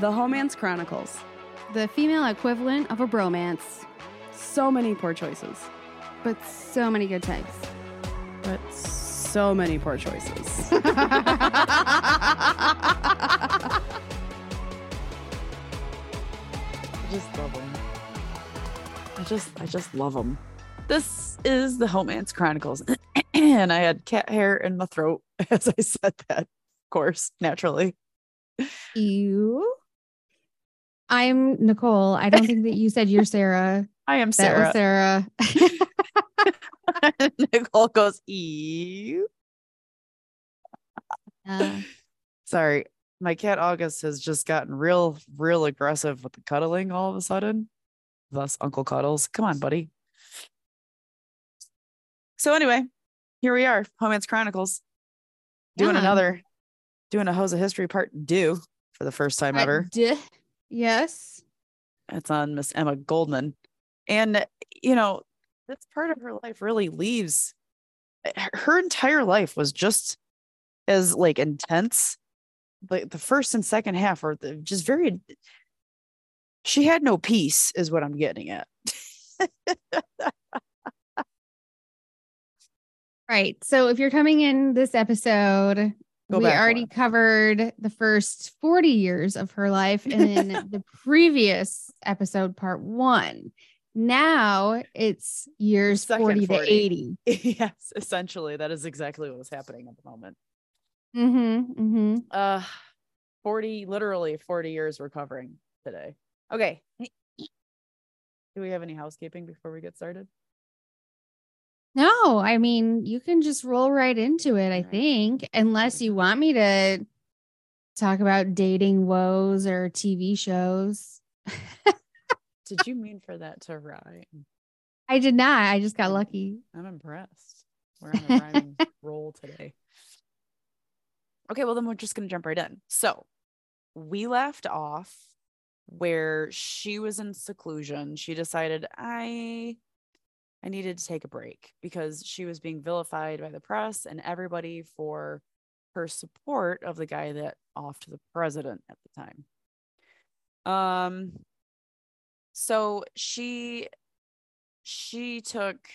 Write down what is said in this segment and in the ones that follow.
The Homance Chronicles. The female equivalent of a bromance, So many poor choices, but so many good times. but so many poor choices. I just love them. I just, I just love them. This is the Homance Chronicles, and I had cat hair in my throat as I said that. Of course, naturally. you. I'm Nicole. I don't think that you said you're Sarah. I am Sarah. Sarah. Nicole goes, "Ew." Uh, Sorry, my cat August has just gotten real, real aggressive with the cuddling all of a sudden. Thus, Uncle Cuddles. Come on, buddy. So anyway, here we are, Homance Chronicles, doing Yeah. another, doing a Hoes of History part due for the first time ever. Yes. It's on Miss Emma Goldman, and you know, this part of her life really leaves. Her entire life was just as like intense like the first and second half are the, just very she had no peace is what i'm getting at Right. So if you're coming in this episode, Go we already one. covered the first 40 years of her life in the previous episode, part one. Now it's years Second 40 40. to 80. yes essentially that is exactly what was happening at the moment Mm-hmm. Mm-hmm. uh 40 literally 40 years we're covering today okay do we have any housekeeping before we get started No, I mean, you can just roll right into it, I think, unless you want me to talk about dating woes or TV shows. did you mean for that to rhyme I did not. I just got lucky. i'm impressed we're on a rhyming roll today okay well then we're just going to jump right in so we left off where she was in seclusion she decided i i needed to take a break because she was being vilified by the press and everybody for her support of the guy that off to the president at the time. Um so she she took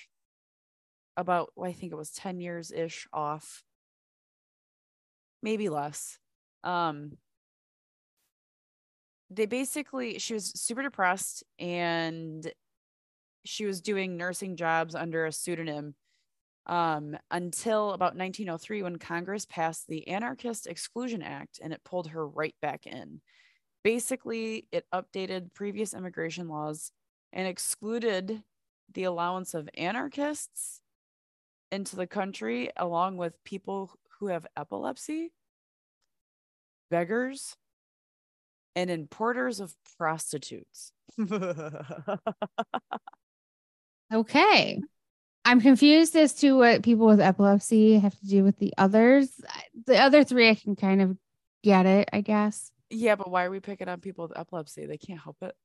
about well, i think it was 10 years ish off maybe less. Um they basically she was super depressed and she was doing nursing jobs under a pseudonym um, until about 1903 when Congress passed the Anarchist Exclusion Act and it pulled her right back in. Basically, it updated previous immigration laws and excluded the allowance of anarchists into the country along with people who have epilepsy, beggars, and importers of prostitutes. Okay. I'm confused as to what people with epilepsy have to do with the others. The other three, I can kind of get it, I guess. yeah, but why are we picking on people with epilepsy? They can't help it.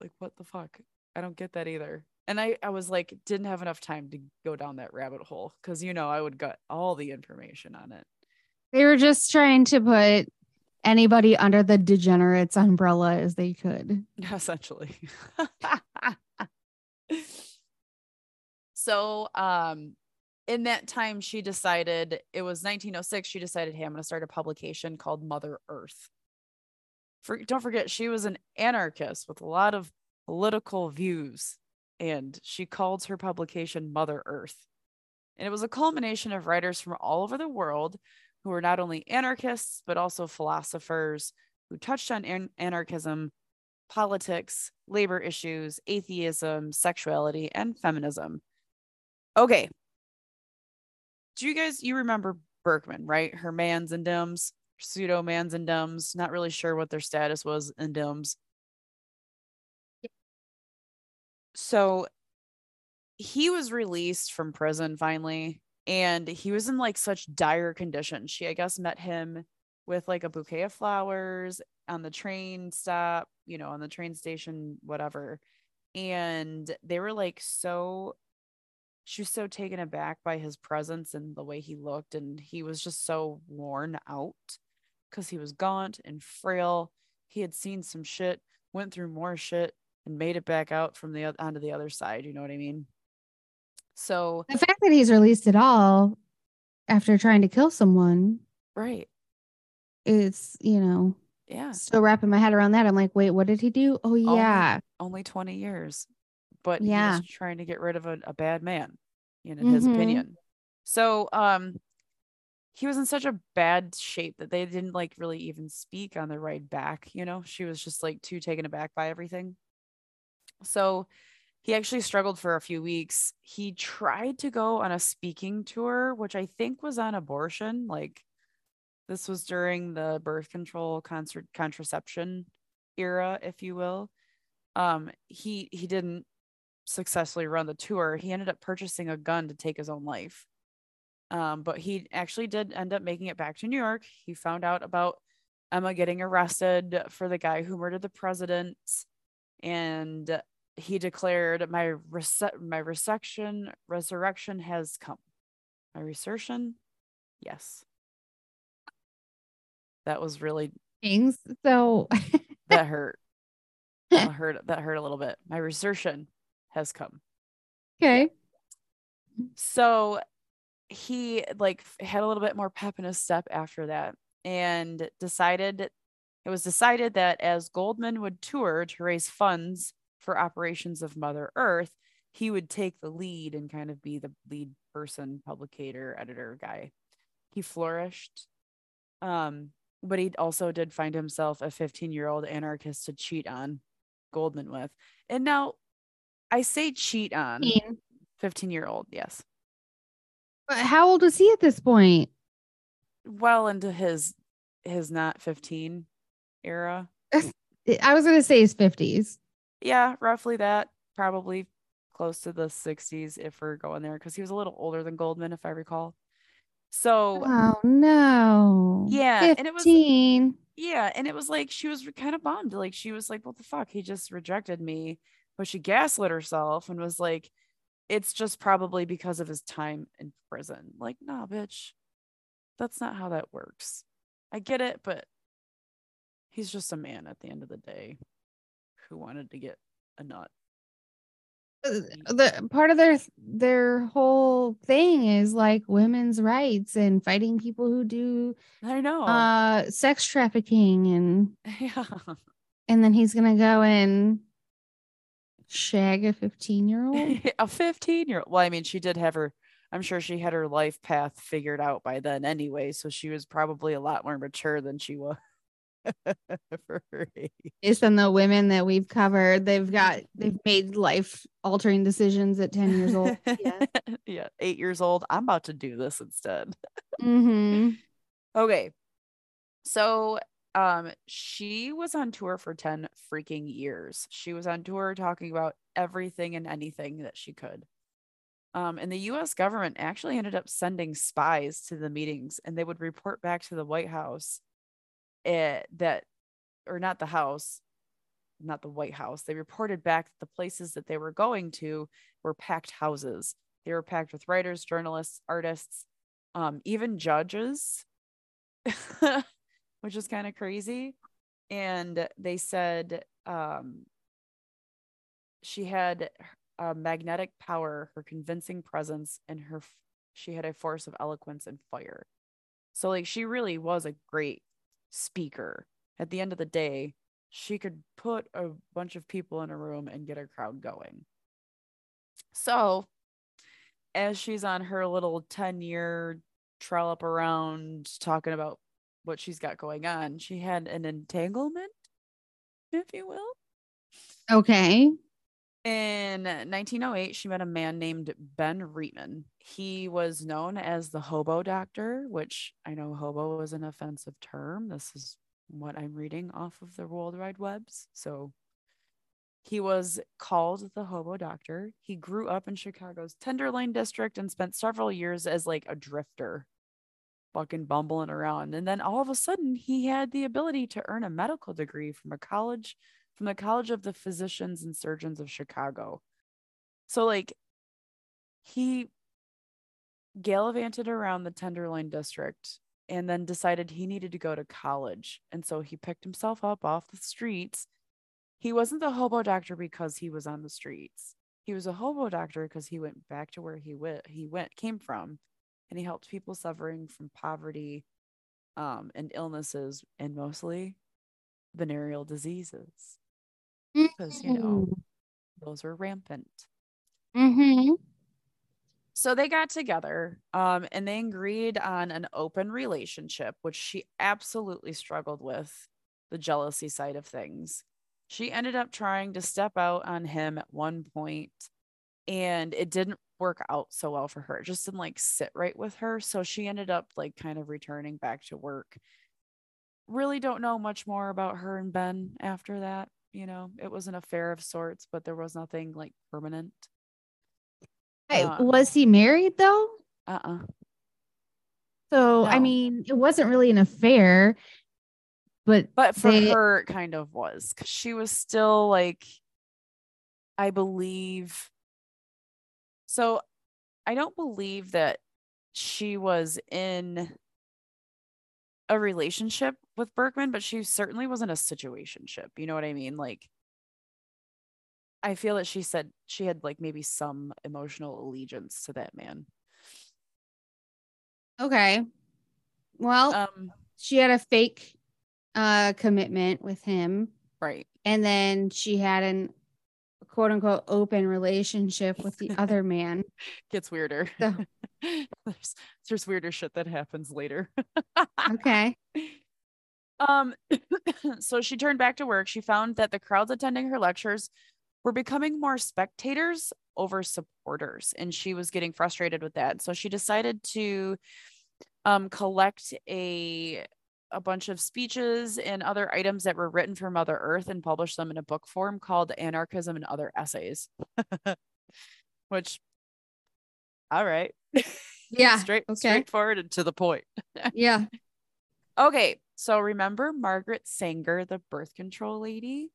Like, what the fuck? I don't get that either. And I, I was like, didn't have enough time to go down that rabbit hole because, you know, I would get all the information on it. They were just trying to put anybody under the degenerates umbrella as they could. essentially. so, um, in that time, she decided it was 1906. She decided, hey, I'm going to start a publication called Mother Earth. For, don't forget, she was an anarchist with a lot of political views, and she called her publication Mother Earth. And it was a culmination of writers from all over the world who were not only anarchists, but also philosophers who touched on an- anarchism, politics, labor issues, atheism, sexuality, and feminism. Okay. Do you guys you remember Berkman, right? Her mans and dems, pseudo mans and dems, not really sure what their status was in dems. So he was released from prison finally, and he was in like such dire condition. She, I guess, met him with like a bouquet of flowers on the train stop, you know, on the train station, whatever. And they were like so she was so taken aback by his presence and the way he looked and he was just so worn out because he was gaunt and frail he had seen some shit, went through more shit, and made it back out from the onto the other side. You know what I mean? So the fact that he's released at all after trying to kill someone, right? It's you know, yeah. Still wrapping my head around that. I'm like, wait, what did he do? Oh yeah, only, only 20 years, but yeah, he's trying to get rid of a, a bad man, in mm-hmm. his opinion. So, um, he was in such a bad shape that they didn't like really even speak on the ride back. You know, she was just like too taken aback by everything. So he actually struggled for a few weeks. He tried to go on a speaking tour, which I think was on abortion. Like this was during the birth control concert contraception era, if you will. Um, he he didn't successfully run the tour. He ended up purchasing a gun to take his own life. Um, but he actually did end up making it back to New York. He found out about Emma getting arrested for the guy who murdered the president, and he declared, "My res- my resection resurrection has come. My resurrection, yes." That was really things. So that hurt. That hurt. That hurt a little bit. My resurrection has come. Okay. So he like had a little bit more pep in his step after that and decided it was decided that as Goldman would tour to raise funds for operations of Mother Earth, he would take the lead and kind of be the lead person, publicator, editor guy. He flourished. Um, but he also did find himself a 15 year old anarchist to cheat on Goldman with. And now I say cheat on 15 year old, yes. But how old was he at this point? Well into his his not 15 era. I was gonna say his 50s. Yeah, roughly that. Probably close to the 60s if we're going there, because he was a little older than Goldman, if I recall. So Oh no. Yeah. 15. And it was yeah, and it was like she was kind of bummed. Like she was like, What the fuck? He just rejected me. But she gaslit herself and was like, It's just probably because of his time in prison. Like, nah, bitch. That's not how that works. I get it, but he's just a man at the end of the day who wanted to get a nut the part of their their whole thing is like women's rights and fighting people who do I know uh sex trafficking and yeah and then he's gonna go and shag a 15 year old a 15 year old well I mean she did have her I'm sure she had her life path figured out by then anyway so she was probably a lot more mature than she was Based on the women that we've covered, they've got they've made life altering decisions at 10 years old. Yeah. yeah. Eight years old. I'm about to do this instead. Mm-hmm. Okay. So um she was on tour for 10 freaking years. She was on tour talking about everything and anything that she could. Um, and the US government actually ended up sending spies to the meetings and they would report back to the White House it, that, or not the house, not the White House, they reported back that the places that they were going to were packed houses. They were packed with writers, journalists, artists, um, even judges, which is kind of crazy. And they said um, she had a magnetic power, her convincing presence, and her she had a force of eloquence and fire. So like she really was a great speaker. At the end of the day, she could put a bunch of people in a room and get a crowd going. So, as she's on her little 10 year trollop around talking about what she's got going on, she had an entanglement, if you will. Okay. In 1908, she met a man named Ben Reitman. He was known as the hobo doctor, which I know hobo is an offensive term. This is what I'm reading off of the World Wide Webs. So he was called the hobo doctor. He grew up in Chicago's Tenderloin district and spent several years as like a drifter, fucking bumbling around. And then all of a sudden, he had the ability to earn a medical degree from a college from the College of the Physicians and Surgeons of Chicago. So, like, he gallivanted around the Tenderloin district and then decided he needed to go to college. And so he picked himself up off the streets. He wasn't the hobo doctor because he was on the streets. He was a hobo doctor because he went back to where he went he went came from and he helped people suffering from poverty um, and illnesses and mostly venereal diseases. Because you know those were rampant. Mm-hmm. so they got together um, and they agreed on an open relationship which she absolutely struggled with the jealousy side of things. She ended up trying to step out on him at one point and it didn't work out so well for her it just didn't like sit right with her so she ended up like kind of returning back to work really don't know much more about her and ben after that you know it was an affair of sorts but there was nothing like permanent Hey, Um, was he married though? uh-uh So I mean, it wasn't really an affair, but But for They- her, it kind of was because she was still like, I believe. So I don't believe that she was in a relationship with Berkman, but she certainly wasn't a situationship. You know what I mean? Like, I feel that she said she had like maybe some emotional allegiance to that man. okay. Well, Um, she had a fake uh commitment with him, right. and then she had an quote unquote open relationship with the other man. Gets weirder. So- there's, there's weirder shit that happens later. Okay. Um, so she turned back to work. She found that the crowds attending her lectures were becoming more spectators over supporters, and she was getting frustrated with that. So she decided to um, collect a a bunch of speeches and other items that were written for Mother Earth and published them in a book form called Anarchism and Other Essays. Which, all right, Yeah. straight okay. straightforward and to the point. Yeah. Okay, so remember Margaret Sanger, the birth control lady?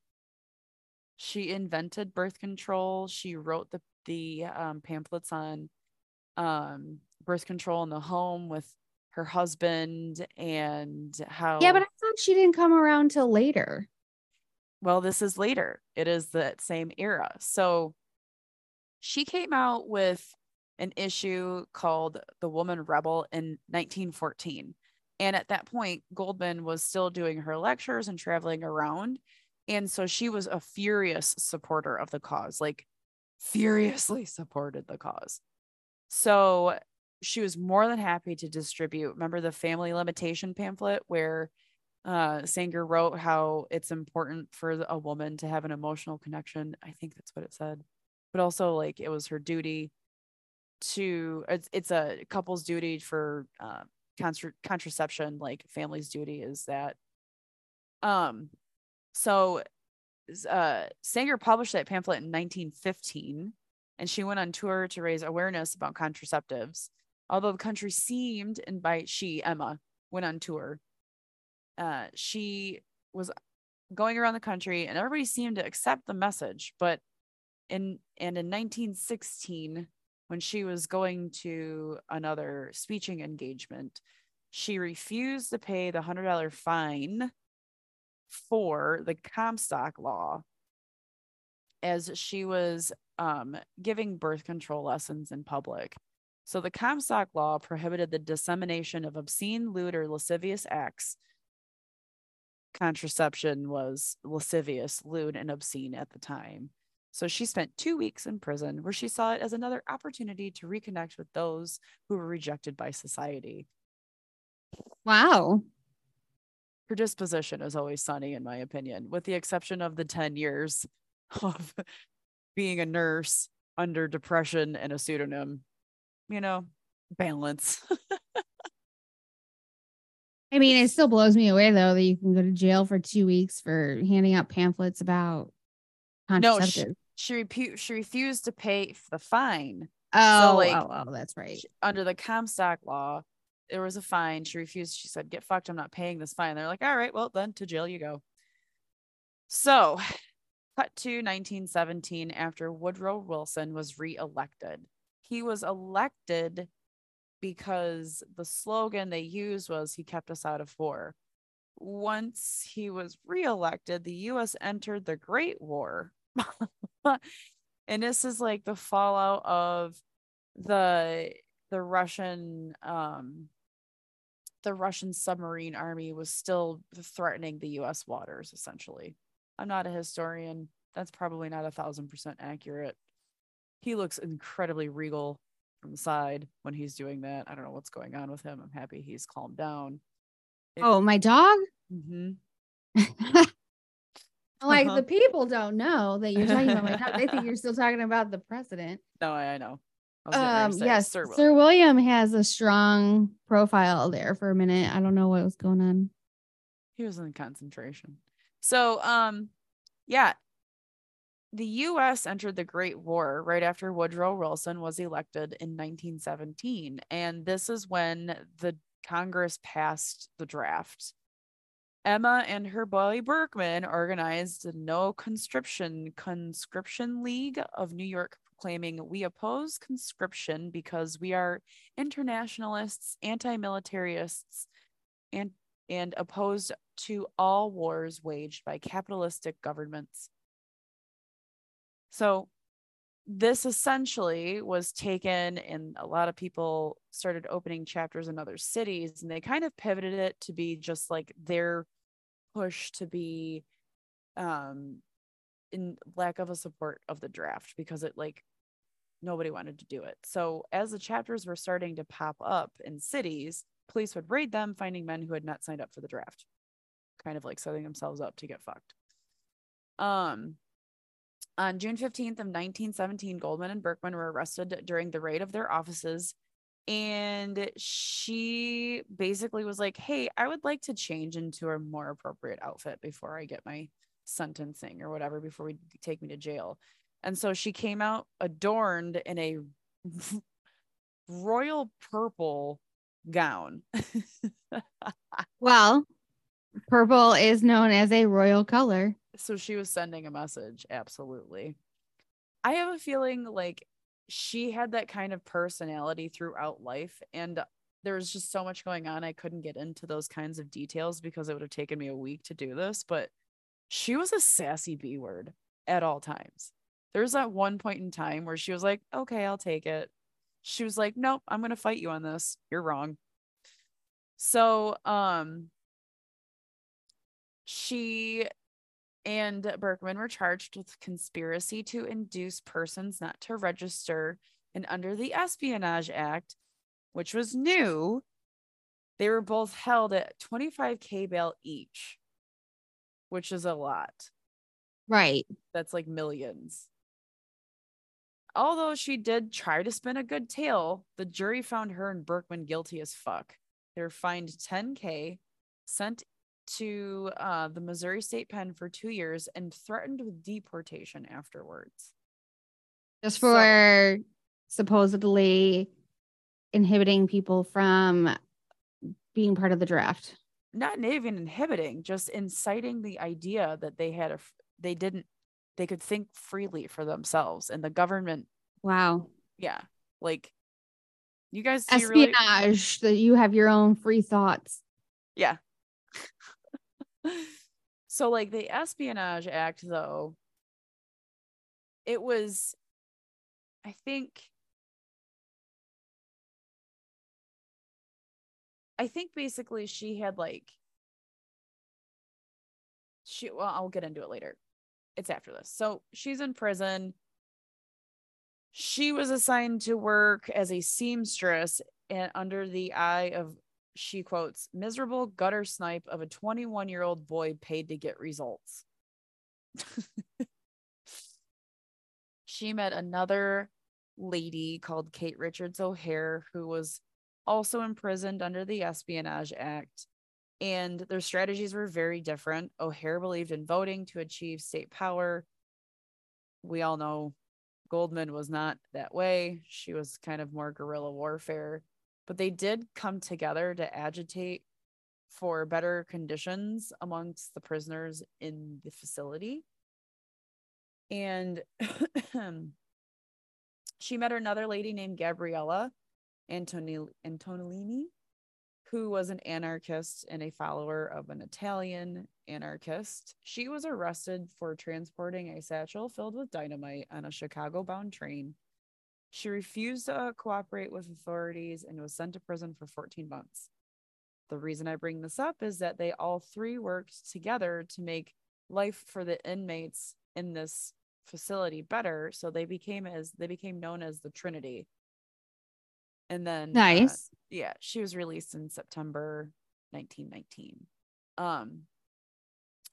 She invented birth control. She wrote the the um, pamphlets on um, birth control in the home with her husband and how. Yeah, but I thought she didn't come around till later. well, this is later. It is that same era. So she came out with an issue called The Woman Rebel in 1914. And at that point, Goldman was still doing her lectures and traveling around. And so she was a furious supporter of the cause, like furiously supported the cause. So she was more than happy to distribute. Remember the family limitation pamphlet where uh Sanger wrote how it's important for a woman to have an emotional connection. I think that's what it said. But also like it was her duty to it's, it's a couple's duty for uh contra- contraception like family's duty is that um so uh Sanger published that pamphlet in 1915 and she went on tour to raise awareness about contraceptives although the country seemed and by she Emma went on tour uh she was going around the country and everybody seemed to accept the message. But in and in 1916 when she was going to another speeching engagement she refused to pay the $100 fine for the comstock law as she was um, giving birth control lessons in public so the comstock law prohibited the dissemination of obscene lewd or lascivious acts contraception was lascivious, lewd, and obscene at the time. So she spent two weeks in prison where she saw it as another opportunity to reconnect with those who were rejected by society. Wow. Her disposition is always sunny, in my opinion, with the exception of the 10 years of being a nurse under depression and a pseudonym. You know, balance. I mean, it still blows me away though that you can go to jail for two weeks for handing out pamphlets about contraceptives. No, sh- contraceptives. she, repu- she refused to pay the fine oh, like, oh, oh, that's right. sh- under the Comstock law, there was a fine. She refused. She said, "Get fucked. I'm not paying this fine." They're like, "All right, well then, to jail you go." So, cut to 1917 after Woodrow Wilson was reelected. He was elected because the slogan they used was he kept us out of war. Once he was reelected, the US entered the Great War. and this is like the fallout of the the Russian um the Russian submarine army was still threatening the US waters essentially. I'm not a historian. That's probably not a thousand percent accurate. He looks incredibly regal from the side when he's doing that. I don't know what's going on with him. I'm happy he's calmed down. It, oh, my dog? Mm-hmm. like uh-huh. the people don't know that you're talking about my dog. They think you're still talking about the president. No, I, I know. I um, yes, Sir William. Sir William has a strong profile there for a minute. I don't know what was going on. He was in concentration. So, um, yeah, the US entered the Great War right after Woodrow Wilson was elected in 1917. And this is when the Congress passed the draft. Emma and her boy Berkman organized the No Conscription Conscription League of New York, claiming we oppose conscription because we are internationalists, anti-militarists, and and opposed to all wars waged by capitalistic governments. So this essentially was taken and a lot of people started opening chapters in other cities and they kind of pivoted it to be just like their push to be um in lack of a support of the draft because it like nobody wanted to do it. So as the chapters were starting to pop up in cities, police would raid them finding men who had not signed up for the draft. Kind of like setting themselves up to get fucked. Um on June 15th of 1917, Goldman and Berkman were arrested during the raid of their offices. And she basically was like, Hey, I would like to change into a more appropriate outfit before I get my sentencing or whatever, before we take me to jail. And so she came out adorned in a royal purple gown. well, purple is known as a royal color. So she was sending a message. Absolutely. I have a feeling like she had that kind of personality throughout life. And there was just so much going on. I couldn't get into those kinds of details because it would have taken me a week to do this. But she was a sassy B word at all times. There's that one point in time where she was like, okay, I'll take it. She was like, nope, I'm going to fight you on this. You're wrong. So, um, she and Berkman were charged with conspiracy to induce persons not to register. And under the Espionage Act, which was new, they were both held at 25K bail each, which is a lot. Right. That's like millions. Although she did try to spin a good tale, the jury found her and Berkman guilty as fuck. They were fined 10K, sent to uh, the Missouri State Pen for two years and threatened with deportation afterwards. Just for so, supposedly inhibiting people from being part of the draft. Not even inhibiting, just inciting the idea that they had a, they didn't, they could think freely for themselves and the government. Wow. Yeah. Like you guys espionage really... that you have your own free thoughts. Yeah. so like the espionage act though it was i think i think basically she had like she well i'll get into it later. It's after this. So she's in prison. She was assigned to work as a seamstress and under the eye of she quotes miserable gutter snipe of a 21 year old boy paid to get results. She met another lady called kate richards o'hare who was also imprisoned under the espionage act and their strategies were very different. O'hare believed in voting to achieve state power. We all know goldman was not that way. She was kind of more guerrilla warfare but they did come together to agitate for better conditions amongst the prisoners in the facility. And she met another lady named Gabriella, Antoni- Antonellini, who was an anarchist and a follower of an Italian anarchist. She was arrested for transporting a satchel filled with dynamite on a Chicago bound train. She refused to cooperate with authorities and was sent to prison for 14 months. The reason I bring this up is that they all three worked together to make life for the inmates in this facility better. So they became as they became known as the Trinity. And then uh, Nice. yeah, she was released in September 1919. Um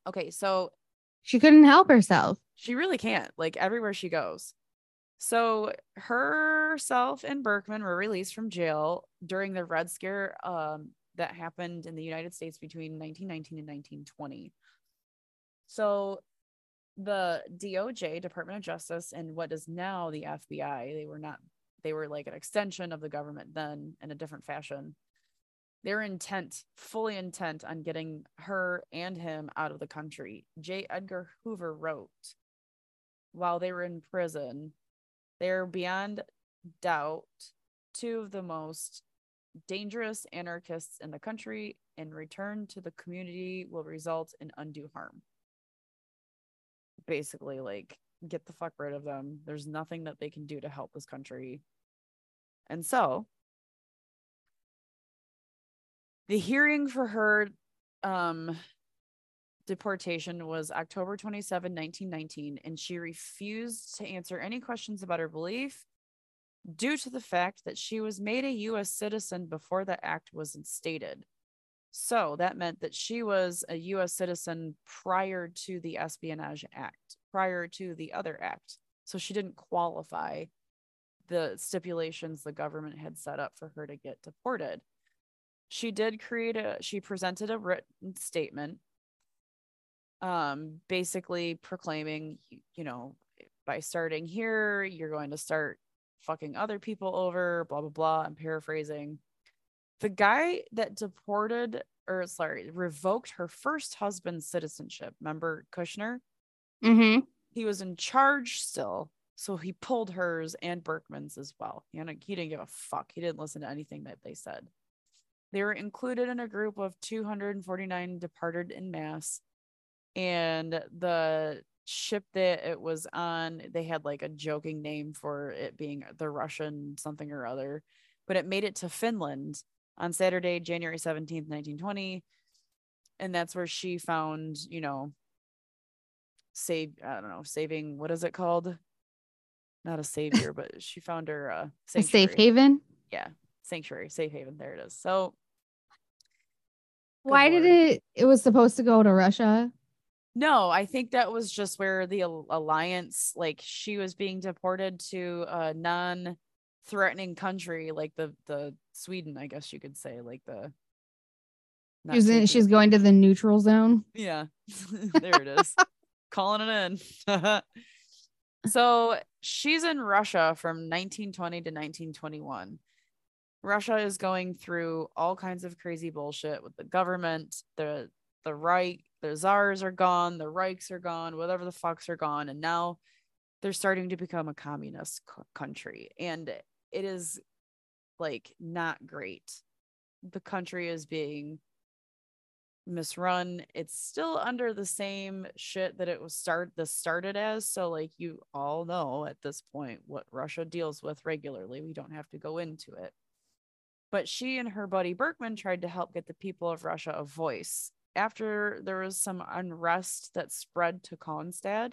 okay, so She couldn't help herself. she really can't, like everywhere she goes. So herself and Berkman were released from jail during the Red Scare um, that happened in the United States between 1919 and 1920. So the DOJ, Department of Justice, and what is now the FBI, they were not, they were like an extension of the government then in a different fashion. They're intent, fully intent on getting her and him out of the country. J. Edgar Hoover wrote while they were in prison, they're beyond doubt two of the most dangerous anarchists in the country, and return to the community will result in undue harm. Basically, like, get the fuck rid of them. There's nothing that they can do to help this country. And so, the hearing for her um deportation was October 27, 1919, and she refused to answer any questions about her belief due to the fact that she was made a US citizen before the act was instated. So that meant that she was a US citizen prior to the Espionage Act, prior to the other act. So she didn't qualify the stipulations the government had set up for her to get deported. She did create a she presented a written statement um basically proclaiming you know by starting here you're going to start fucking other people over blah blah blah. I'm paraphrasing. The guy that deported or sorry revoked her first husband's citizenship remember Kershner? Mm-hmm. he was in charge still so he pulled hers and berkman's as well. He didn't, he didn't give a fuck. He didn't listen to anything that they said. They were included in a group of 249 departed in mass and the ship that it was on they had like a joking name for it being the russian something or other but it made it to finland on saturday january 17th 1920 and that's where she found you know save i don't know saving what is it called not a savior but she found her uh A safe haven. yeah sanctuary safe haven there it is so Why did it? It was supposed to go to Russia. No, I think that was just where the alliance, like she was being deported to a non-threatening country, like the the Sweden, I guess you could say, like the. She's in, she's going to the neutral zone. yeah, there it is, calling it in. so she's in Russia from 1920 to 1921. Russia is going through all kinds of crazy bullshit with the government, the the Reich, the czars are gone, the Reichs are gone, whatever the fucks are gone, and now they're starting to become a communist c- country, and it is like not great. The country is being misrun. It's still under the same shit that it was start this started as. So like you all know at this point what Russia deals with regularly. We don't have to go into it. But she and her buddy Berkman tried to help get the people of Russia a voice. After there was some unrest that spread to Kronstadt,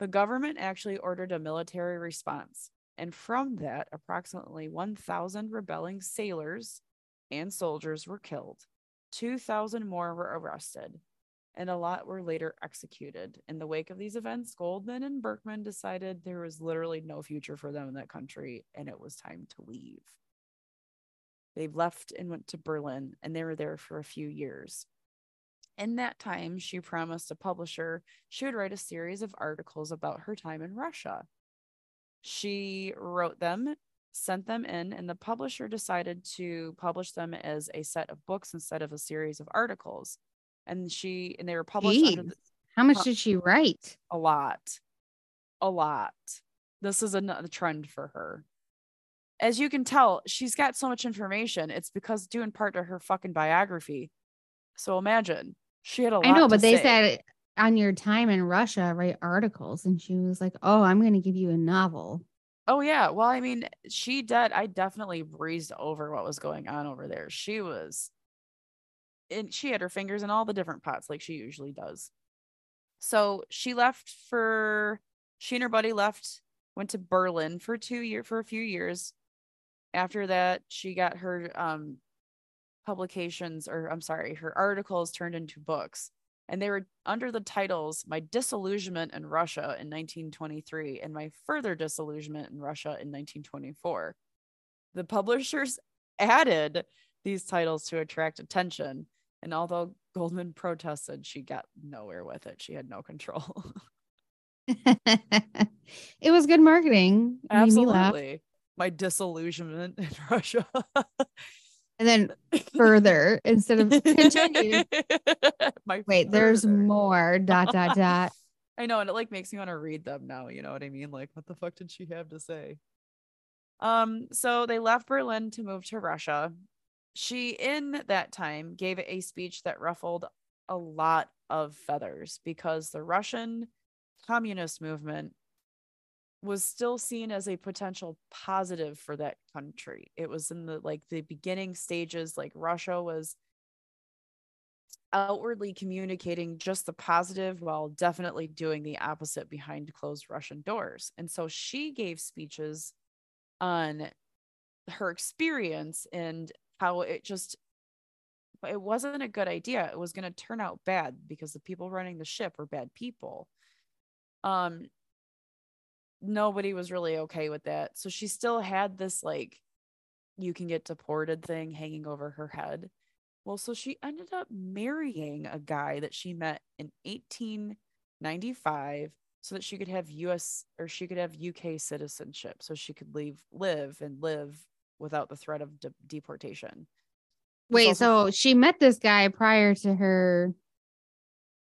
the government actually ordered a military response. And from that, approximately 1,000 rebelling sailors and soldiers were killed. 2,000 more were arrested, and a lot were later executed. In the wake of these events, Goldman and Berkman decided there was literally no future for them in that country, and it was time to leave. They left and went to Berlin, and they were there for a few years. In that time, she promised a publisher she would write a series of articles about her time in Russia. She wrote them, sent them in, and the publisher decided to publish them as a set of books instead of a series of articles. And she and they were published under the, How much did she write? a lot, a lot. This is another trend for her. as you can tell, she's got so much information. It's because due in part to her fucking biography. So imagine she had a lot. I know, but they say. said on your time in Russia, write articles, and she was like, "Oh, I'm going to give you a novel." Oh yeah. Well, I mean, she did. I definitely breezed over what was going on over there. She was, and she had her fingers in all the different pots like she usually does. So she left for. She and her buddy left. Went to Berlin for two year for a few years. After that, she got her um publications, or I'm sorry, her articles turned into books and they were under the titles My Disillusionment in Russia in 1923 and My Further Disillusionment in Russia in 1924. The publishers added these titles to attract attention, and although Goldman protested, she got nowhere with it. She had no control. it was good marketing. Absolutely. My disillusionment in Russia. and then further instead of continue. My Wait, further. there's more. Dot dot dot. I know, and it like makes me want to read them now. You know what I mean? Like, what the fuck did she have to say? Um, so they left Berlin to move to Russia. She, in that time, gave a speech that ruffled a lot of feathers because the Russian communist movement was still seen as a potential positive for that country. It was in the like the beginning stages, like Russia was outwardly communicating just the positive while definitely doing the opposite behind closed Russian doors. And so she gave speeches on her experience and how it just it wasn't a good idea. It was going to turn out bad because the people running the ship were bad people. Um nobody was really okay with that. So she still had this like you can get deported thing hanging over her head. Well, so she ended up marrying a guy that she met in 1895 so that she could have US or she could have UK citizenship so she could leave live and live without the threat of de- deportation. Wait, also- so she met this guy prior to her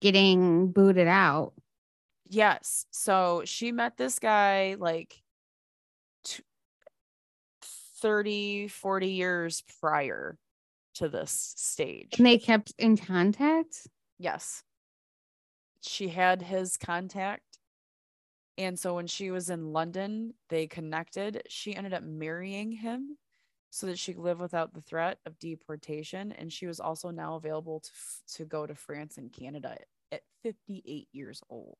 getting booted out. Yes. So she met this guy like t- 30, 40 years prior to this stage. And they kept in contact? Yes. She had his contact. And so when she was in London, they connected. She ended up marrying him so that she could live without the threat of deportation. And she was also now available to, to go to France and Canada at 58 years old.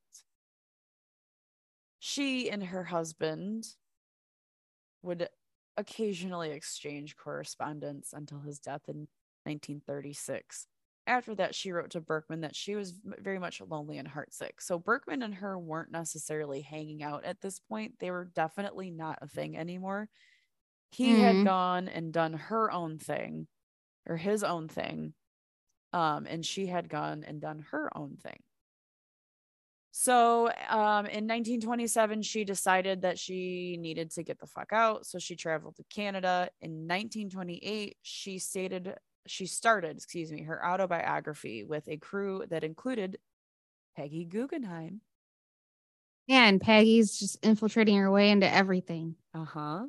She and her husband would occasionally exchange correspondence until his death in 1936. After that, she wrote to Berkman that she was very much lonely and heartsick. So Berkman and her weren't necessarily hanging out at this point. They were definitely not a thing anymore. He mm. had mm-hmm. gone and done her own thing or his own thing. Um, and she had gone and done her own thing. So um, in 1927, she decided that she needed to get the fuck out. So she traveled to Canada. In 1928, she stated she started, excuse me, her autobiography with a crew that included Peggy Guggenheim. Yeah, and Peggy's just infiltrating her way into everything. Uh huh.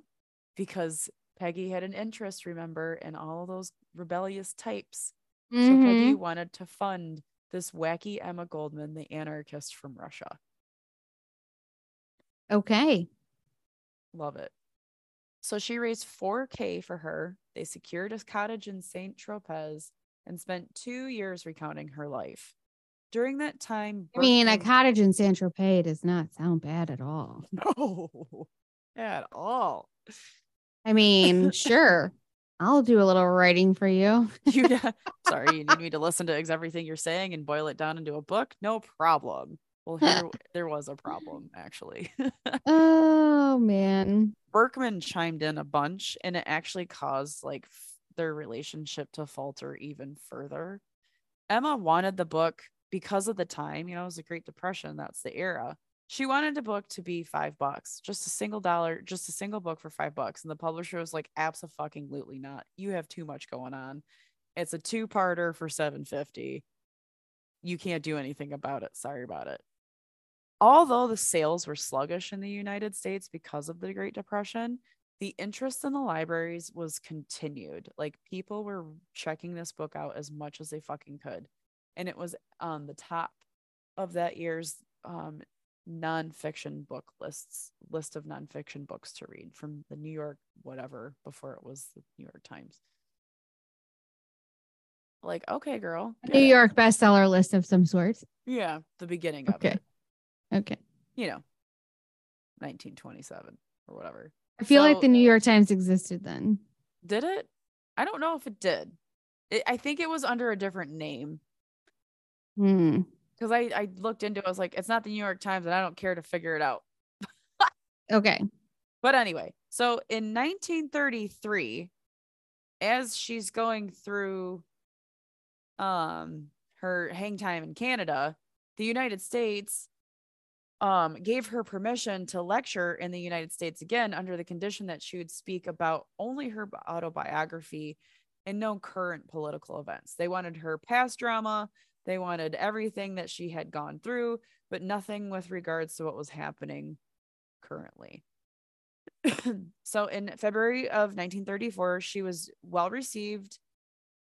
Because Peggy had an interest, remember, in all those rebellious types. Mm-hmm. So Peggy mm-hmm. wanted to fund this wacky Emma Goldman, the anarchist from Russia. Okay. Love it. So she raised 4K for her. They secured a cottage in St. Tropez and spent two years recounting her life. During that time, I mean, a cottage in Saint Tropez does not sound bad at all. No, at all. I mean, sure. I'll do a little writing for you. you sorry, you need me to listen to everything you're saying and boil it down into a book? No problem. Well, here there was a problem actually. oh man. Berkman chimed in a bunch and it actually caused like their relationship to falter even further. Emma wanted the book because of the time, you know, it was the Great Depression, that's the era. She wanted the book to be five bucks, just a single dollar, just a single book for five bucks. And the publisher was like, absolutely not. You have too much going on. It's a two parter for 750. You can't do anything about it. Sorry about it. Although the sales were sluggish in the United States because of the Great Depression, the interest in the libraries was continued. Like people were checking this book out as much as they fucking could. And it was on the top of that year's um, nonfiction book lists list of nonfiction books to read from the New York whatever before it was the New York Times. Like, okay, girl. New York bestseller list of some sort. Yeah, the beginning of okay. it. Okay. You know, 1927 or whatever. I feel So- like the New York Times existed then. Did it? I don't know if it did. It, I think it was under a different name Hmm. Because I, I looked into it. I was like, it's not the New York Times, and I don't care to figure it out. Okay. But anyway, so in 1933, as she's going through um her hang time in Canada, the United States um gave her permission to lecture in the United States again under the condition that she would speak about only her autobiography and no current political events. They wanted her past drama, they wanted everything that she had gone through, but nothing with regards to what was happening currently. so in February of 1934, she was well received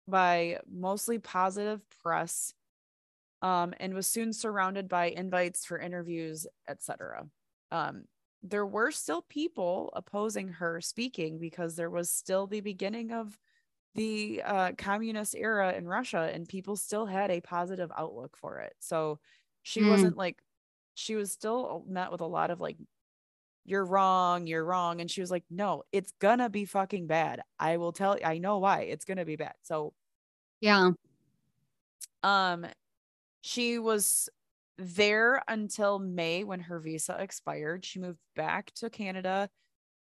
by mostly positive press um, and was soon surrounded by invites for interviews, etc. Um, there were still people opposing her speaking because there was still the beginning of the uh, communist era in Russia, and people still had a positive outlook for it. So she Hmm. wasn't like, she was still met with a lot of like you're wrong, you're wrong. And she was like, no, it's gonna be fucking bad. I will tell you, I know why it's gonna be bad. So, Yeah. um, she was there until May when her visa expired. She moved back to Canada.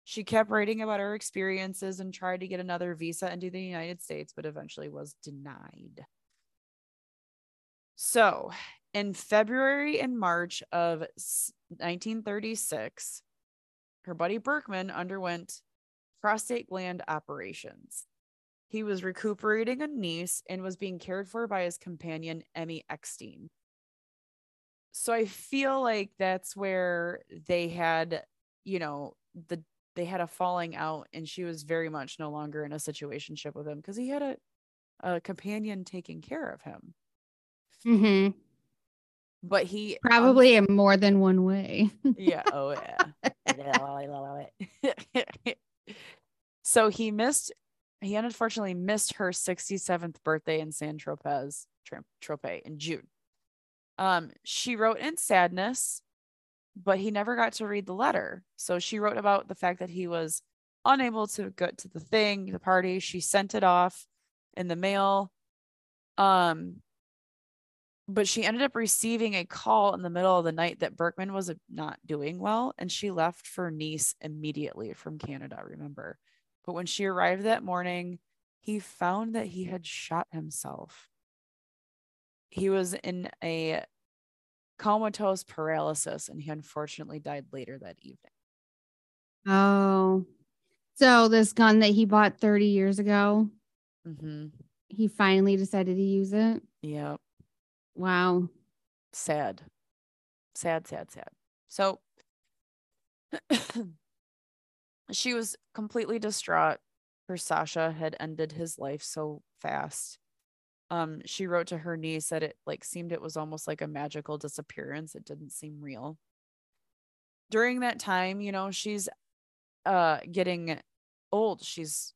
She kept writing about her experiences and tried to get another visa into the United States, but eventually was denied. So, in February and March of 1936, her buddy Berkman underwent prostate gland operations. He was recuperating a Nice and was being cared for by his companion, Emmy Eckstein. So I feel like that's where they had, you know, the they had a falling out and she was very much no longer in a situationship with him because he had a, a companion taking care of him. hmm But he Probably in more than one way. yeah. Oh yeah. so he missed. He unfortunately missed her 67th birthday in San Tropez, Tropez in June. Um, she wrote in sadness, but he never got to read the letter. So she wrote about the fact that he was unable to go to the thing, the party. She sent it off in the mail. Um, but she ended up receiving a call in the middle of the night that Berkman was not doing well and she left for Nice immediately from Canada, remember. But when she arrived that morning, he found that he had shot himself. He was in a comatose paralysis and he unfortunately died later that evening. Oh. So this gun that he bought 30 years ago, Mm-hmm. he finally decided to use it. Yeah. Wow. sad sad sad sad so she was completely distraught for sasha had ended his life so fast um she wrote to her niece that it like seemed it was almost like a magical disappearance. It didn't seem real. During that time you know she's uh getting old. She's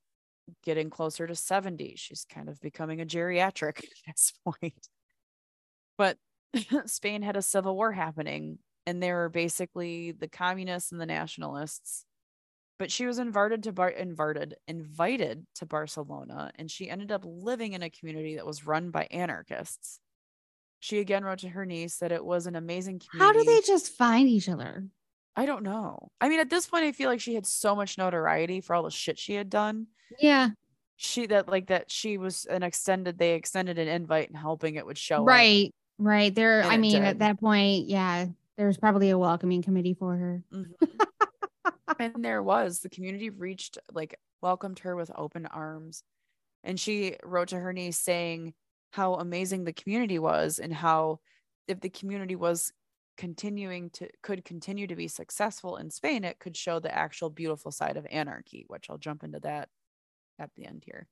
getting closer to 70 she's kind of becoming a geriatric at this point. But Spain had a civil war happening and they were basically the communists and the nationalists. But she was invited to Bar- invited invited to Barcelona and she ended up living in a community that was run by anarchists. She again wrote to her niece that it was an amazing How do they just find each other? I don't know. I mean, at this point, I feel like she had so much notoriety for all the shit she had done. Yeah. She that like that she was an extended. They extended an invite and hoping it would show up. Right. Right. There, I mean, did. at that point, yeah, there's probably a welcoming committee for her. Mhm. and there was the community reached like welcomed her with open arms and she wrote to her niece saying how amazing the community was and how if the community was continuing to could continue to be successful in Spain, it could show the actual beautiful side of anarchy, which I'll jump into that at the end here.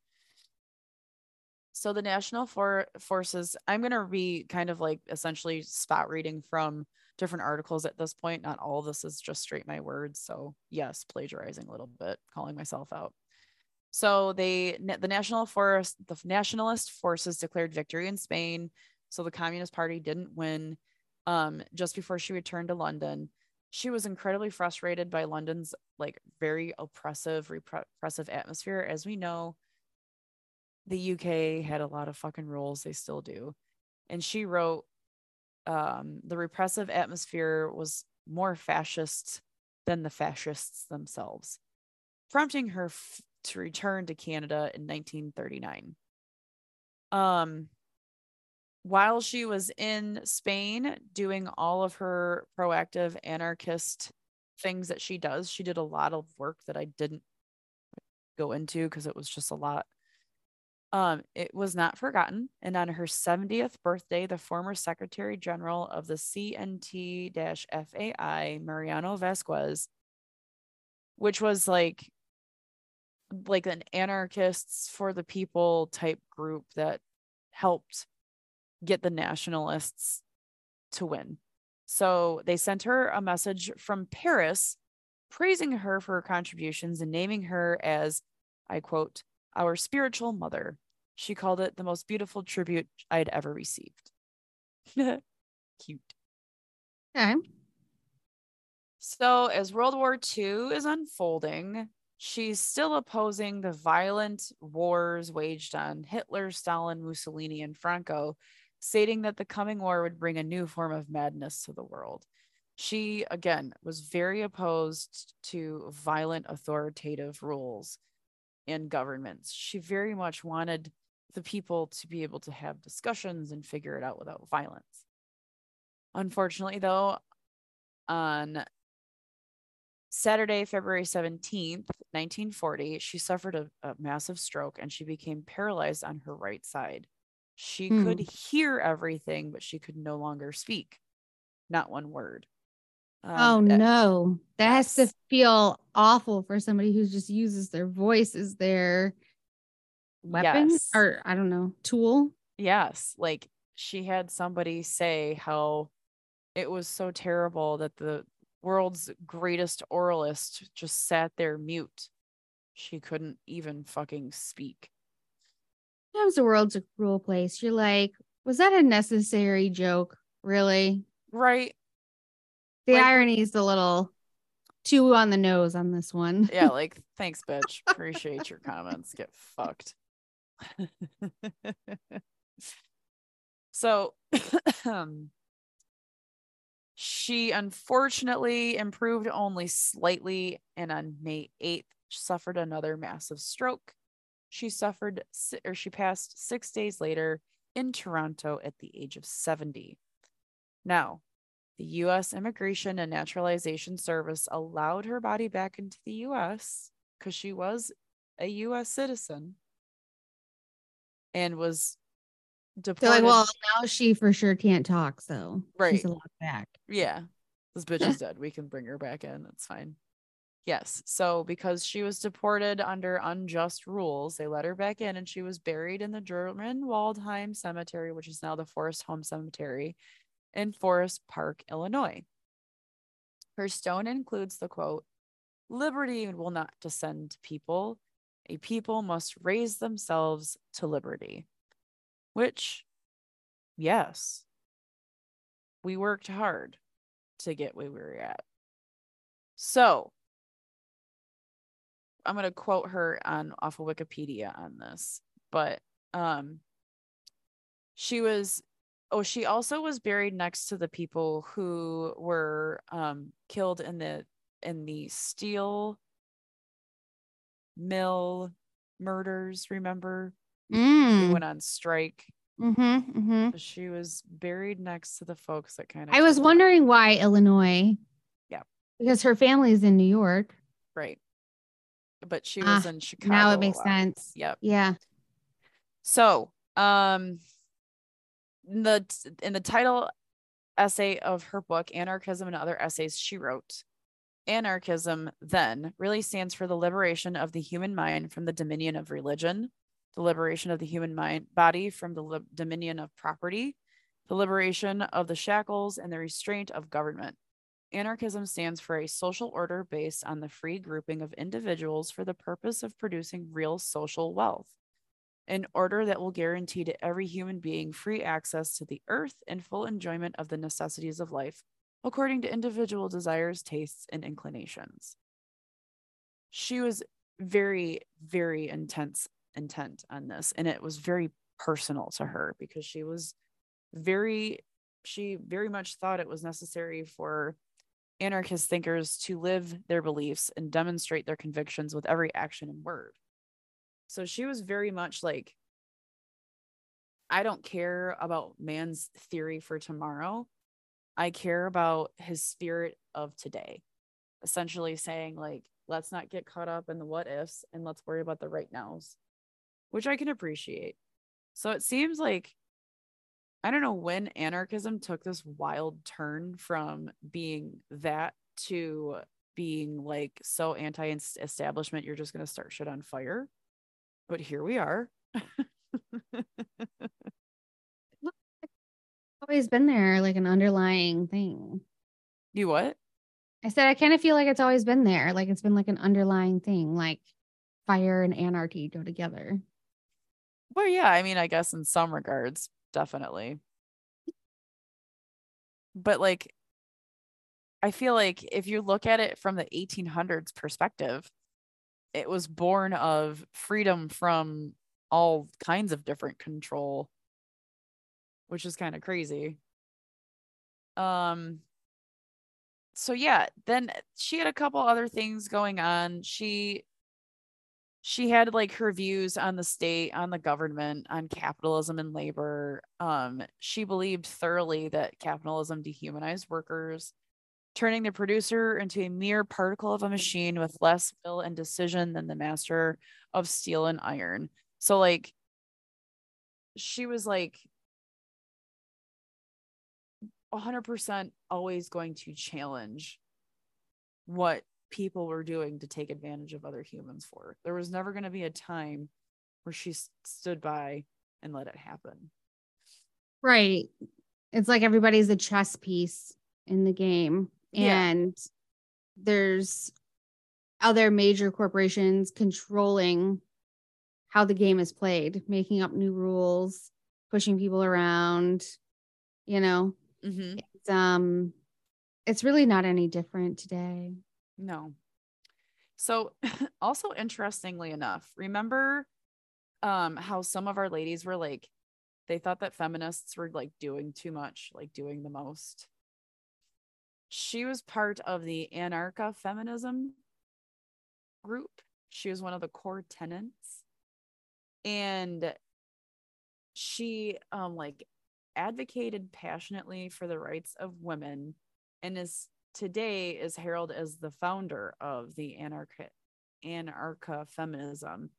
So the national for- forces, I'm going to be kind of like essentially spot reading from different articles at this point. Not all this is just straight my words. So yes, plagiarizing a little bit, calling myself out. So they the national forest the nationalist forces declared victory in Spain. So the Communist Party didn't win. Um, just before she returned to London, she was incredibly frustrated by London's like very oppressive, repressive atmosphere. As we know, the UK had a lot of fucking rules. They still do. And she wrote, um, the repressive atmosphere was more fascist than the fascists themselves, prompting her f- to return to Canada in 1939. Um, while she was in Spain doing all of her proactive anarchist things that she does, she did a lot of work that I didn't go into because it was just a lot um, it was not forgotten, and on her 70th birthday, the former Secretary General of the CNT FAI, Mariano Vasquez, which was like like an anarchists for the people type group that helped get the nationalists to win. So they sent her a message from Paris praising her for her contributions and naming her as, I quote, our spiritual mother. She called it the most beautiful tribute I'd ever received. Cute. Okay. So, as World War II is unfolding, she's still opposing the violent wars waged on Hitler, Stalin, Mussolini, and Franco, stating that the coming war would bring a new form of madness to the world. She, again, was very opposed to violent authoritative rules and governments. She very much wanted the people to be able to have discussions and figure it out without violence. Unfortunately, though, on Saturday, February 17th, 1940, she suffered a, a, massive stroke and she became paralyzed on her right side. She hmm. could hear everything, but she could no longer speak, not one word. Um, oh no, that has to feel awful for somebody who just uses their voice as their weapon yes. or I don't know, tool. Yes, like she had somebody say how it was so terrible that the world's greatest oralist just sat there mute. She couldn't even fucking speak. Sometimes the world's a cruel place. You're like, was that a necessary joke? Really? Right. The like, irony is a little too on the nose on this one. yeah, like thanks, bitch. Appreciate your comments. Get fucked. so um, she unfortunately improved only slightly and on May 8th suffered another massive stroke. She suffered or she passed 6 days later in Toronto at the age of 70. Now, the U.S. Immigration and Naturalization Service allowed her body back into the U.S. because she was a U.S. citizen and was deported. They're like, well, now she for sure can't talk, so right. she's allowed back. Yeah, this bitch is dead. We can bring her back in. It's fine. Yes. So because she was deported under unjust rules, they let her back in and she was buried in the German Waldheim Cemetery, which is now the Forest Home Cemetery in Forest Park, Illinois. Her stone includes the quote, Liberty will not descend to people. A people must raise themselves to liberty. Which, yes, we worked hard to get where we were at. So, I'm going to quote her on off of Wikipedia on this, but um she was oh she also was buried next to the people who were um killed in the in the steel mill murders remember? Mm. they went on strike. Mm-hmm, mm-hmm. she was buried next to the folks that kind of i was wondering why illinois yeah. Because her family is in new york. Right. But she was ah, in chicago now it makes sense. Yep. Yeah. So um the in the title essay of her book, Anarchism and Other Essays, she wrote Anarchism, then, really stands for the liberation of the human mind from the dominion of religion, the liberation of the human mind body from the li- dominion of property, the liberation of the shackles and the restraint of government. Anarchism stands for a social order based on the free grouping of individuals for the purpose of producing real social wealth, an order that will guarantee to every human being free access to the earth and full enjoyment of the necessities of life, according to individual desires, tastes, and inclinations. She was very, very intense intent on this, and it was very personal to her because she was very she very much thought it was necessary for anarchist thinkers to live their beliefs and demonstrate their convictions with every action and word. So she was very much like, I don't care about man's theory for tomorrow. I care about his spirit of today. Essentially saying, like, let's not get caught up in the what ifs and let's worry about the right nows, which I can appreciate. So it seems like I don't know when anarchism took this wild turn from being that to being like so anti establishment, you're just going to start shit on fire. But here we are. always been there, like an underlying thing. You what? I said I kind of feel like it's always been there, like it's been like an underlying thing, like fire and anarchy go together. Well, yeah, I mean, I guess in some regards, definitely. But like I feel like if you look at it from the 1800s perspective, it was born of freedom from all kinds of different control, which is kind of crazy. Um so yeah, then she had a couple other things going on. She she had like her views on the state, on the government, on capitalism and labor. Um, she believed thoroughly that capitalism dehumanized workers, turning the producer into a mere particle of a machine with less will and decision than the master of steel and iron. So, like, she was like 100% always going to challenge what people were doing to take advantage of other humans for. There was never going to be a time where she stood by and let it happen. Right. It's like everybody's a chess piece in the game. And yeah. there's other major corporations controlling how the game is played, making up new rules, pushing people around, you know. Mm-hmm. It's um it's really not any different today. No. So also interestingly enough, remember um how some of our ladies were like they thought that feminists were like doing too much, like doing the most. She was part of the anarcha feminism group. She was one of the core tenants. And she um like advocated passionately for the rights of women and is today is heralded as the founder of the anarcha anarcha feminism,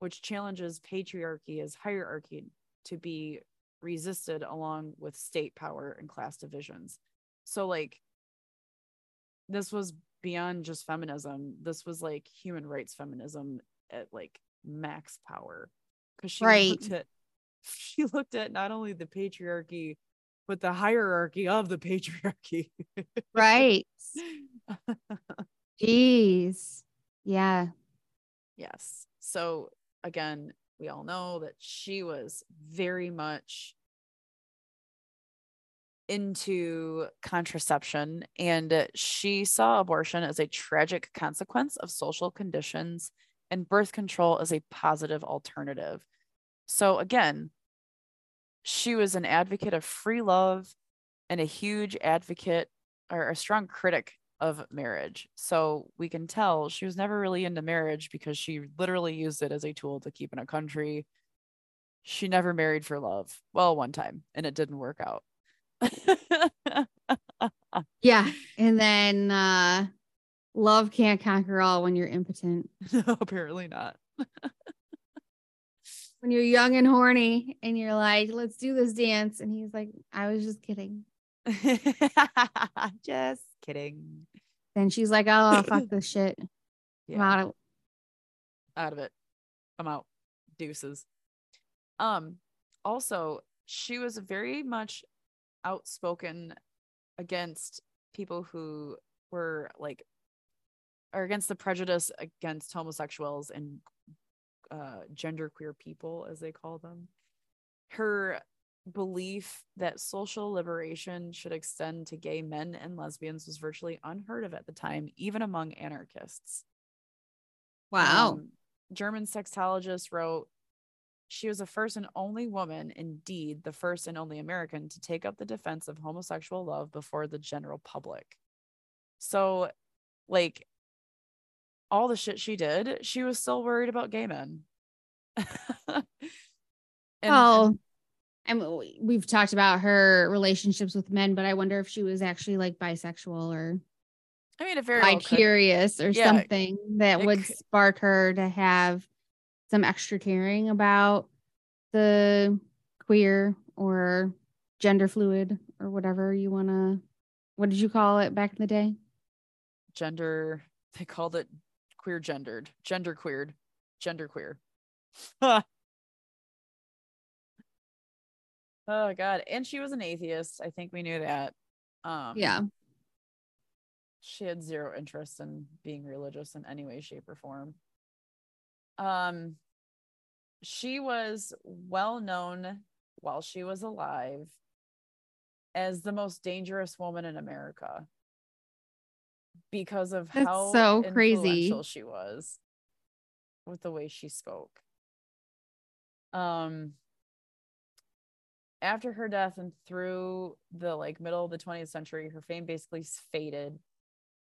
which challenges patriarchy as hierarchy to be resisted along with state power and class divisions. So like this was beyond just feminism. This was like human rights feminism at like max power. Cause she right. looked at she looked at not only the patriarchy but the hierarchy of the patriarchy. right. Jeez. Yeah. Yes. So again, we all know that she was very much into contraception and she saw abortion as a tragic consequence of social conditions and birth control as a positive alternative. So again, she was an advocate of free love and a huge advocate or a strong critic of marriage. So we can tell she was never really into marriage because she literally used it as a tool to keep in a country. She never married for love. Well, one time, and it didn't work out. Yeah. And then uh love can't conquer all when you're impotent. No, apparently not when you're young and horny and you're like, let's do this dance. And he's like, I was just kidding. Just kidding. Then she's like, "Oh, fuck this shit. I'm Yeah, out." out of it. I'm out. Deuces. Um, also, she was very much outspoken against people who were like or against the prejudice against homosexuals and uh genderqueer people as they call them. Her belief that social liberation should extend to gay men and lesbians was virtually unheard of at the time, even among anarchists. Wow. Um, German sexologist wrote, she was the first and only woman, indeed, the first and only American to take up the defense of homosexual love before the general public. So, like, all the shit she did, she was still worried about gay men. and, well, and- we- we've talked about her relationships with men, but I wonder if she was actually like bisexual or I mean, it very curious or Yeah, something that would could- spark her to have some extra caring about the queer or gender fluid or whatever you want to. What did you call it back in the day? gender, they called it queer gendered, gender queered, gender queer. Oh god, and she was an atheist. I think we knew that. Um Yeah. She had zero interest in being religious in any way shape or form. Um she was well known while she was alive as the most dangerous woman in America because of That's how so crazy. she was with the way she spoke. Um after her death and through the like middle of the 20th century her fame basically faded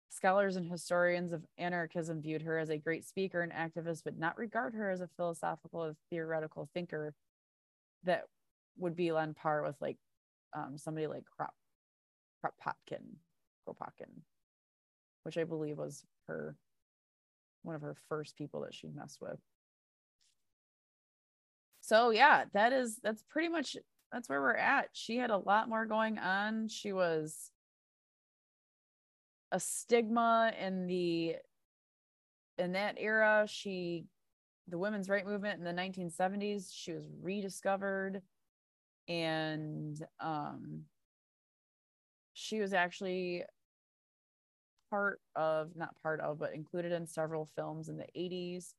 scholars and historians of anarchism viewed her as a great speaker and activist but not regard her as a philosophical or theoretical thinker that would be on par with like um, somebody like Krop, Kropotkin, Kropotkin, which I believe was her one of her first people that she messed with. So yeah, that is that's pretty much that's where we're at. She had a lot more going on. She was a stigma in the in that era. She the women's right movement in the 1970s, she was rediscovered and um she was actually part of not part of but included in several films in the 80s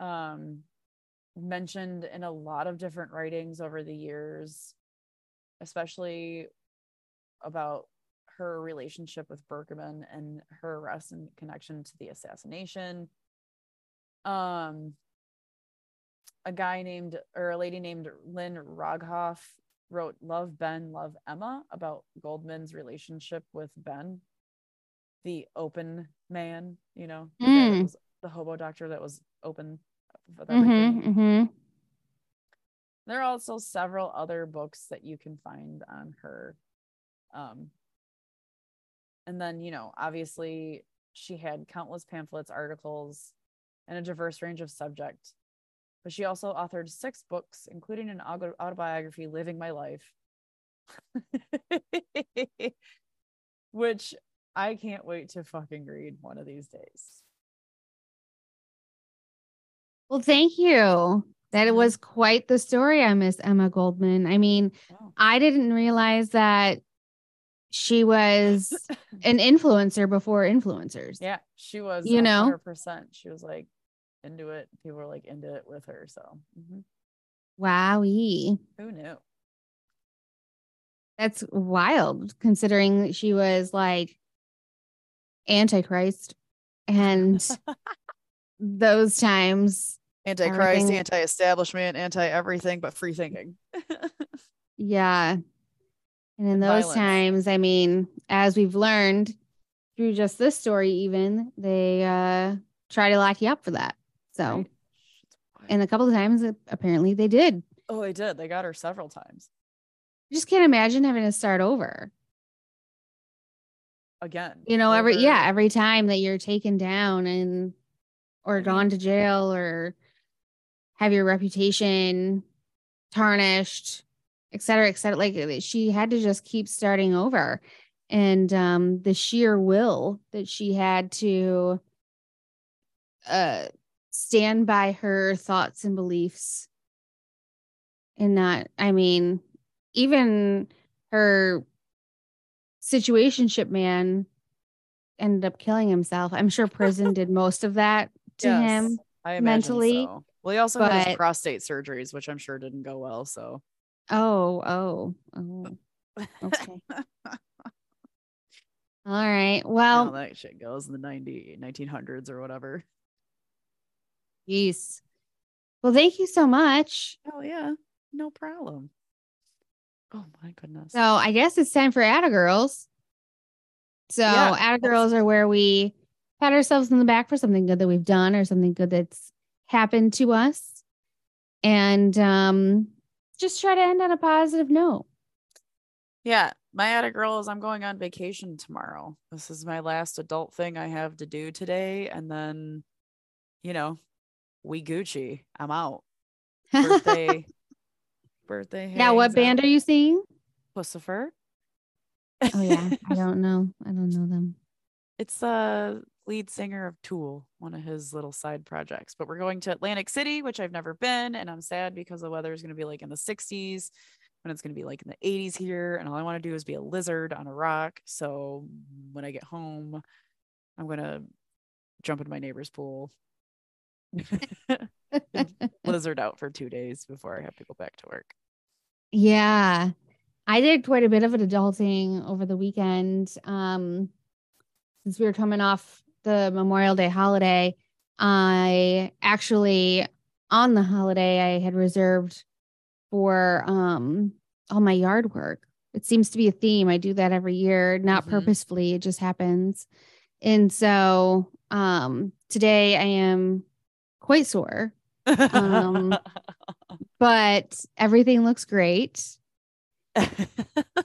um mentioned in a lot of different writings over the years especially about her relationship with Berkman and her arrest in connection to the assassination um a guy named or a lady named Lynn Rogoff wrote Love Ben, Love Emma about Goldman's relationship with Ben, the open man, you know, the, Mm. was the hobo doctor that was open Mm-hmm, mm-hmm. There are also several other books that you can find on her. Um, and then, you know, obviously she had countless pamphlets, articles, and a diverse range of subject. But she also authored six books, including an autobiography, Living My Life, which I can't wait to fucking read one of these days. Well, thank you. That was quite the story i Miss Emma Goldman. I mean, Oh. I didn't realize that she was an influencer before influencers. Yeah, she was, You know? 100%. She was like into it. People were like into it with her. So, mhm. Wowie. who knew? That's wild considering that she was like Antichrist and those times. Antichrist, Everything- anti establishment, anti everything, but free thinking. Yeah. And in those violence. times, I mean, as we've learned through just this story, even they uh try to lock you up for that. So, Right? And a couple of times, uh, apparently they did. oh, they did. They got her several times. I just can't imagine having to start over. Again. You know, every yeah, every time that you're taken down and or mean- gone to jail or have your reputation tarnished et cetera, et cetera. Like she had to just keep starting over. And um, the sheer will that she had to uh, stand by her thoughts and beliefs and not, I mean, even her situationship man ended up killing himself. I'm sure prison did most of that to yes, him I mentally. So. Well, he also but, had his prostate surgeries, which I'm sure didn't go well. So, oh, oh, oh, okay. All right. Well, that shit goes in the 90, 1900s or whatever. Yes. Well, thank you so much. Oh, yeah. No problem. Oh, my goodness. So, I guess it's time for Atta Girls. So, yeah, Atta Girls are where we pat ourselves in the back for something good that we've done or something good that's happened to us. And um, just try to end on a positive note. Yeah, my Atta girl is I'm going on vacation tomorrow. This is my last adult thing I have to do today. And then, you know, we Gucci. I'm out. Birthday. birthday. Yeah, what band out. are you seeing? Puscifer. oh yeah. I don't know. I don't know them. It's the lead singer of Tool, one of his little side projects. But we're going to Atlantic City, which I've never been, and I'm sad because the weather is going to be like in the 60s when it's going to be like in the 80s here and all i want to do is be a lizard on a rock so when i get home i'm going to jump in my neighbor's pool lizard out for two days before i have to go back to work yeah i did quite a bit of an adulting over the weekend um since we were coming off the memorial day holiday i actually on the holiday i had reserved for um all my yard work. It seems to be a theme. I do that every year, not mm-hmm. purposefully, it just happens. And so um today I am quite sore. Um but everything looks great.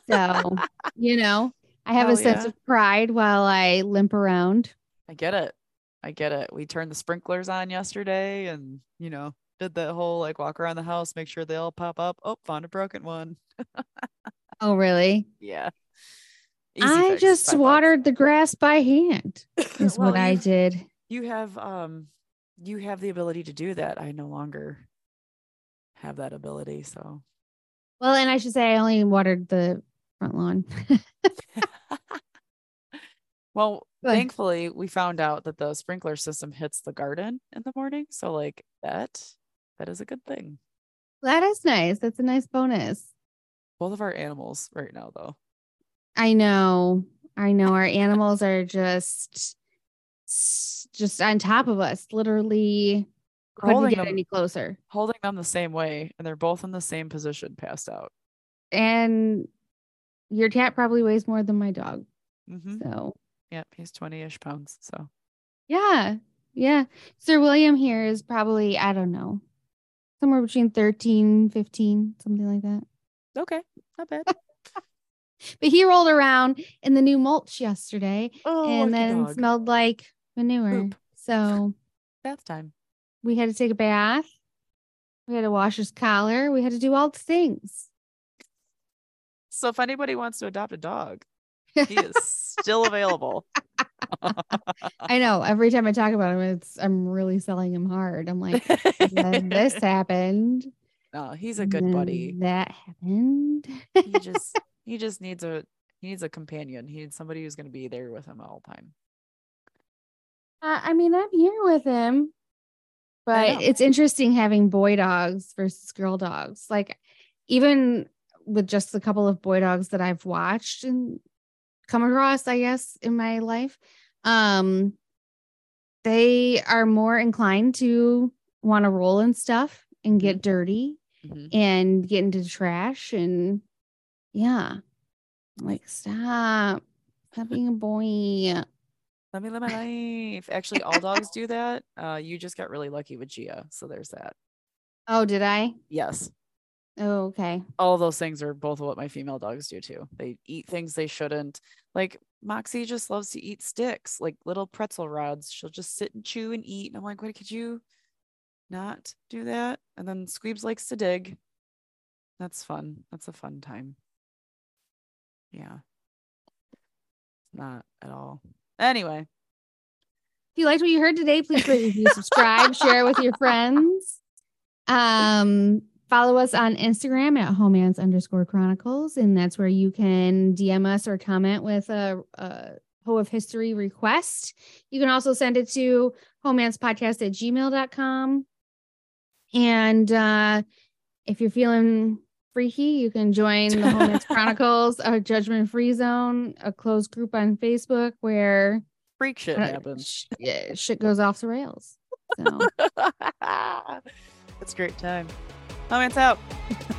so, you know, I have oh, a sense yeah. of pride while I limp around. I get it. I get it. We turned the sprinklers on yesterday and, you know, did the whole like walk around the house, make sure they all pop up. Oh, found a broken one. oh, really? Yeah. Easy I fix, just watered bucks. the grass by hand. Is well, what I did. You have um you have the ability to do that. I no longer have that ability, so well, and I should say I only watered the front lawn. well, thankfully we found out that the sprinkler system hits the garden in the morning. So like that that is a good thing. That is nice. That's a nice bonus. Both of our animals right now, though. I know. I know. Our animals are just just on top of us, literally couldn't holding get them, any closer. Holding them the same way, and they're both in the same position, passed out. And your cat probably weighs more than my dog. Mm-hmm. So, yep, he's 20 ish pounds. So, yeah, yeah. Sir William here is probably, I don't know, somewhere between 13, 15, something like that. Okay, not bad. but he rolled around in the new mulch yesterday oh, and then dog. smelled like manure. Poop. So bath time. We had to take a bath. We had to wash his collar. We had to do all the things. So if anybody wants to adopt a dog, he is still available. I know. Every time I talk about him, it's I'm really selling him hard. I'm like, this happened. Oh, he's a good buddy. That happened. he just he just needs a he needs a companion. He needs somebody who's going to be there with him all the time. Uh, I mean, I'm here with him, but it's interesting having boy dogs versus girl dogs. Like, even with just a couple of boy dogs that I've watched and come across, I guess, in my life, um, they are more inclined to want to roll in stuff and get mm-hmm. dirty mm-hmm. and get into trash and yeah. like, stop. Being a boy. Let me live my life. Actually, all dogs do that. Uh, you just got really lucky with Gia. So there's that. Oh, did I? Yes. Oh, okay. All those things are both what my female dogs do too. They eat things they shouldn't. Like Moxie just loves to eat sticks, like little pretzel rods. She'll just sit and chew and eat. And I'm like, what could you not do that? And then Squeebs likes to dig. That's fun. That's a fun time. Yeah. Not at all. Anyway. If you liked what you heard today, please rate, review, subscribe, share with your friends. Um, follow us on Instagram at homance underscore chronicles, and that's where you can DM us or comment with a, a Hoe of History request. You can also send it to homancepodcast at gmail.com. And uh, if you're feeling freaky, you can join the Homance Chronicles, a judgment free zone, a closed group on Facebook where freak shit happens. Sh- yeah, shit goes off the rails. So it's a great time. Homance out.